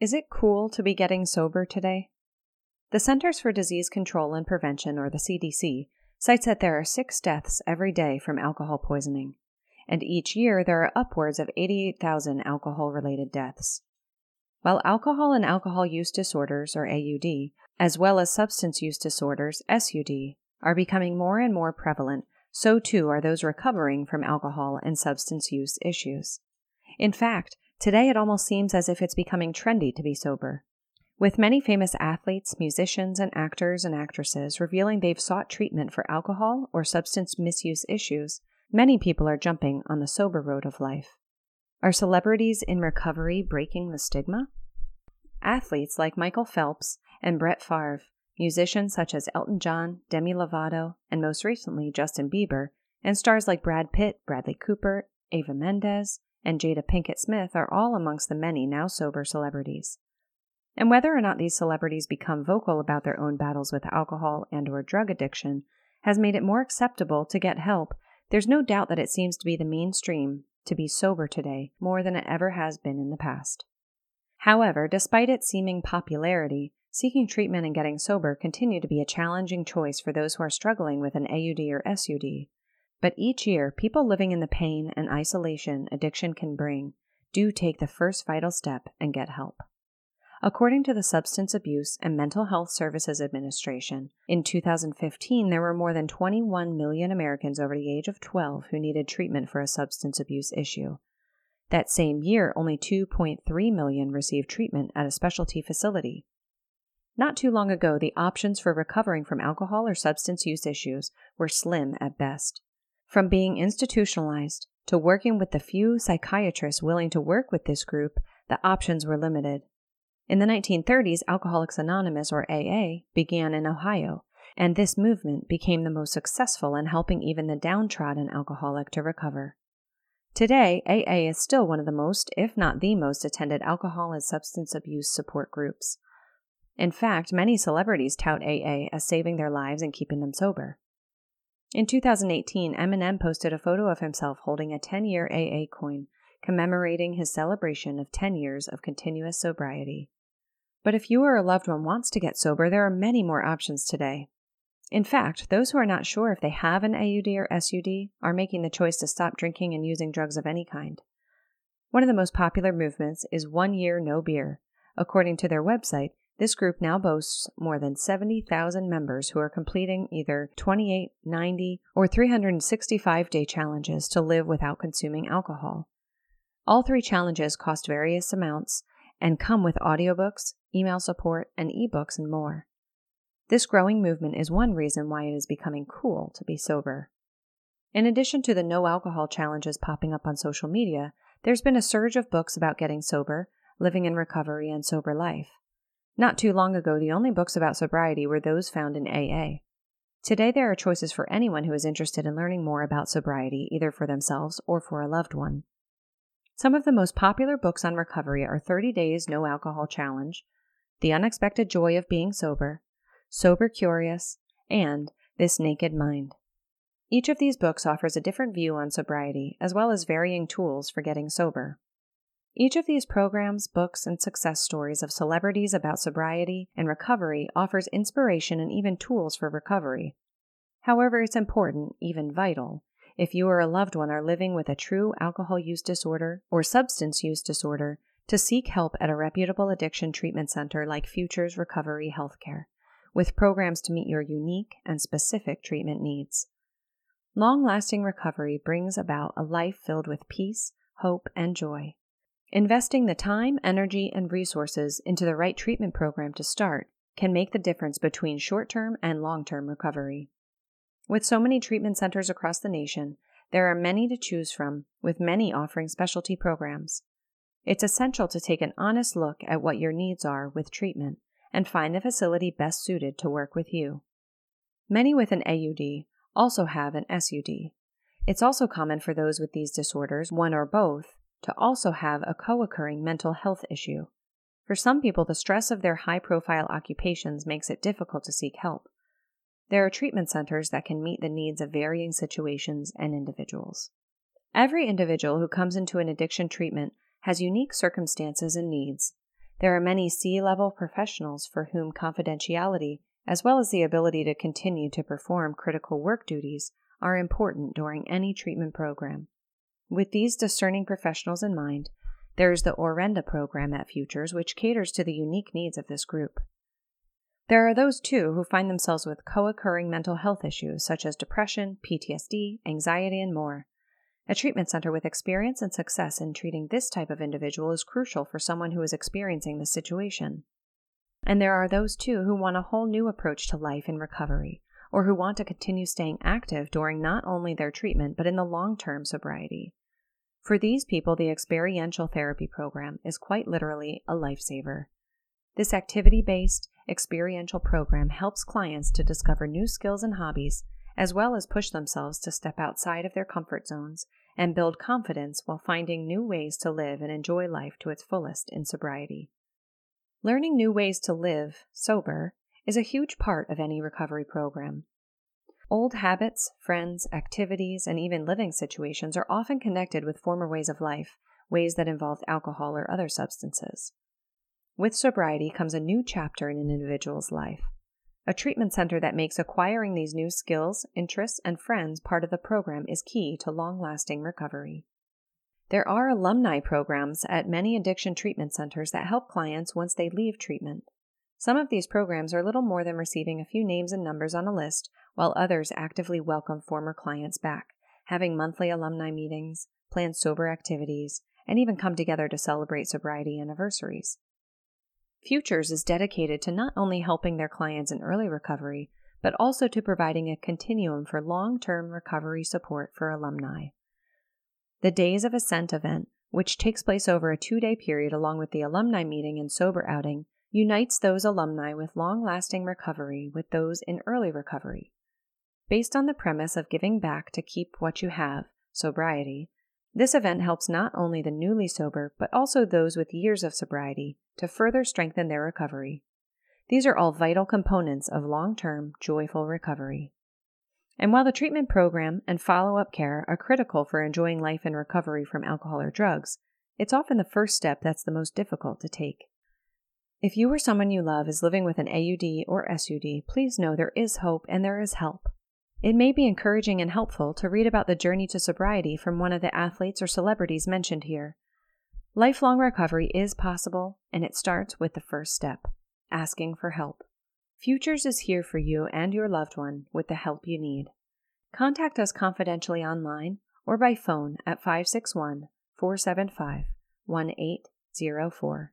Is it cool to be getting sober today? The Centers for Disease Control and Prevention, or the CDC, cites that there are six deaths every day from alcohol poisoning, and each year there are upwards of 88,000 alcohol related deaths. While alcohol and alcohol use disorders, or AUD, as well as substance use disorders, SUD, are becoming more and more prevalent, so too are those recovering from alcohol and substance use issues. In fact, today it almost seems as if it's becoming trendy to be sober. With many famous athletes, musicians, and actors and actresses revealing they've sought treatment for alcohol or substance misuse issues, many people are jumping on the sober road of life. Are celebrities in recovery breaking the stigma? Athletes like Michael Phelps and Brett Favre, musicians such as Elton John, Demi Lovato, and most recently Justin Bieber, and stars like Brad Pitt, Bradley Cooper, Eva Mendes, and Jada Pinkett Smith are all amongst the many now sober celebrities. And whether or not these celebrities become vocal about their own battles with alcohol and or drug addiction has made it more acceptable to get help, there's no doubt that it seems to be the mainstream to be sober today more than it ever has been in the past. However, despite its seeming popularity, seeking treatment and getting sober continue to be a challenging choice for those who are struggling with an AUD or SUD. But each year, people living in the pain and isolation addiction can bring do take the first vital step and get help. According to the Substance Abuse and Mental Health Services Administration, in 2015 there were more than 21 million Americans over the age of 12 who needed treatment for a substance abuse issue. That same year, only 2.3 million received treatment at a specialty facility. Not too long ago, the options for recovering from alcohol or substance use issues were slim at best. From being institutionalized to working with the few psychiatrists willing to work with this group, the options were limited. In the 1930s, Alcoholics Anonymous, or AA, began in Ohio, and this movement became the most successful in helping even the downtrodden alcoholic to recover. Today, AA is still one of the most, if not the most, attended alcohol and substance abuse support groups. In fact, many celebrities tout AA as saving their lives and keeping them sober. In 2018, Eminem posted a photo of himself holding a 10 year AA coin, commemorating his celebration of 10 years of continuous sobriety. But if you or a loved one wants to get sober, there are many more options today. In fact, those who are not sure if they have an AUD or SUD are making the choice to stop drinking and using drugs of any kind. One of the most popular movements is One Year No Beer. According to their website, this group now boasts more than 70,000 members who are completing either 28, 90, or 365 day challenges to live without consuming alcohol. All three challenges cost various amounts and come with audiobooks, email support, and ebooks and more. This growing movement is one reason why it is becoming cool to be sober. In addition to the no alcohol challenges popping up on social media, there's been a surge of books about getting sober, living in recovery, and sober life. Not too long ago, the only books about sobriety were those found in AA. Today, there are choices for anyone who is interested in learning more about sobriety, either for themselves or for a loved one. Some of the most popular books on recovery are 30 Days No Alcohol Challenge, The Unexpected Joy of Being Sober, Sober Curious, and This Naked Mind. Each of these books offers a different view on sobriety, as well as varying tools for getting sober. Each of these programs, books, and success stories of celebrities about sobriety and recovery offers inspiration and even tools for recovery. However, it's important, even vital, if you or a loved one are living with a true alcohol use disorder or substance use disorder, to seek help at a reputable addiction treatment center like Futures Recovery Healthcare, with programs to meet your unique and specific treatment needs. Long lasting recovery brings about a life filled with peace, hope, and joy. Investing the time, energy, and resources into the right treatment program to start can make the difference between short term and long term recovery. With so many treatment centers across the nation, there are many to choose from, with many offering specialty programs. It's essential to take an honest look at what your needs are with treatment and find the facility best suited to work with you. Many with an AUD also have an SUD. It's also common for those with these disorders, one or both, to also have a co occurring mental health issue. For some people, the stress of their high profile occupations makes it difficult to seek help. There are treatment centers that can meet the needs of varying situations and individuals. Every individual who comes into an addiction treatment has unique circumstances and needs. There are many C level professionals for whom confidentiality, as well as the ability to continue to perform critical work duties, are important during any treatment program. With these discerning professionals in mind, there is the Orenda program at Futures, which caters to the unique needs of this group. There are those, too, who find themselves with co occurring mental health issues such as depression, PTSD, anxiety, and more. A treatment center with experience and success in treating this type of individual is crucial for someone who is experiencing this situation. And there are those, too, who want a whole new approach to life and recovery, or who want to continue staying active during not only their treatment but in the long term sobriety. For these people, the experiential therapy program is quite literally a lifesaver. This activity based, experiential program helps clients to discover new skills and hobbies, as well as push themselves to step outside of their comfort zones and build confidence while finding new ways to live and enjoy life to its fullest in sobriety. Learning new ways to live sober is a huge part of any recovery program. Old habits, friends, activities, and even living situations are often connected with former ways of life, ways that involved alcohol or other substances. With sobriety comes a new chapter in an individual's life. A treatment center that makes acquiring these new skills, interests, and friends part of the program is key to long lasting recovery. There are alumni programs at many addiction treatment centers that help clients once they leave treatment. Some of these programs are little more than receiving a few names and numbers on a list, while others actively welcome former clients back, having monthly alumni meetings, plan sober activities, and even come together to celebrate sobriety anniversaries. Futures is dedicated to not only helping their clients in early recovery, but also to providing a continuum for long term recovery support for alumni. The Days of Ascent event, which takes place over a two day period along with the alumni meeting and sober outing, unites those alumni with long lasting recovery with those in early recovery. Based on the premise of giving back to keep what you have, sobriety, this event helps not only the newly sober, but also those with years of sobriety to further strengthen their recovery. These are all vital components of long term, joyful recovery. And while the treatment program and follow up care are critical for enjoying life in recovery from alcohol or drugs, it's often the first step that's the most difficult to take. If you or someone you love is living with an AUD or SUD, please know there is hope and there is help. It may be encouraging and helpful to read about the journey to sobriety from one of the athletes or celebrities mentioned here. Lifelong recovery is possible, and it starts with the first step asking for help. Futures is here for you and your loved one with the help you need. Contact us confidentially online or by phone at 561 475 1804.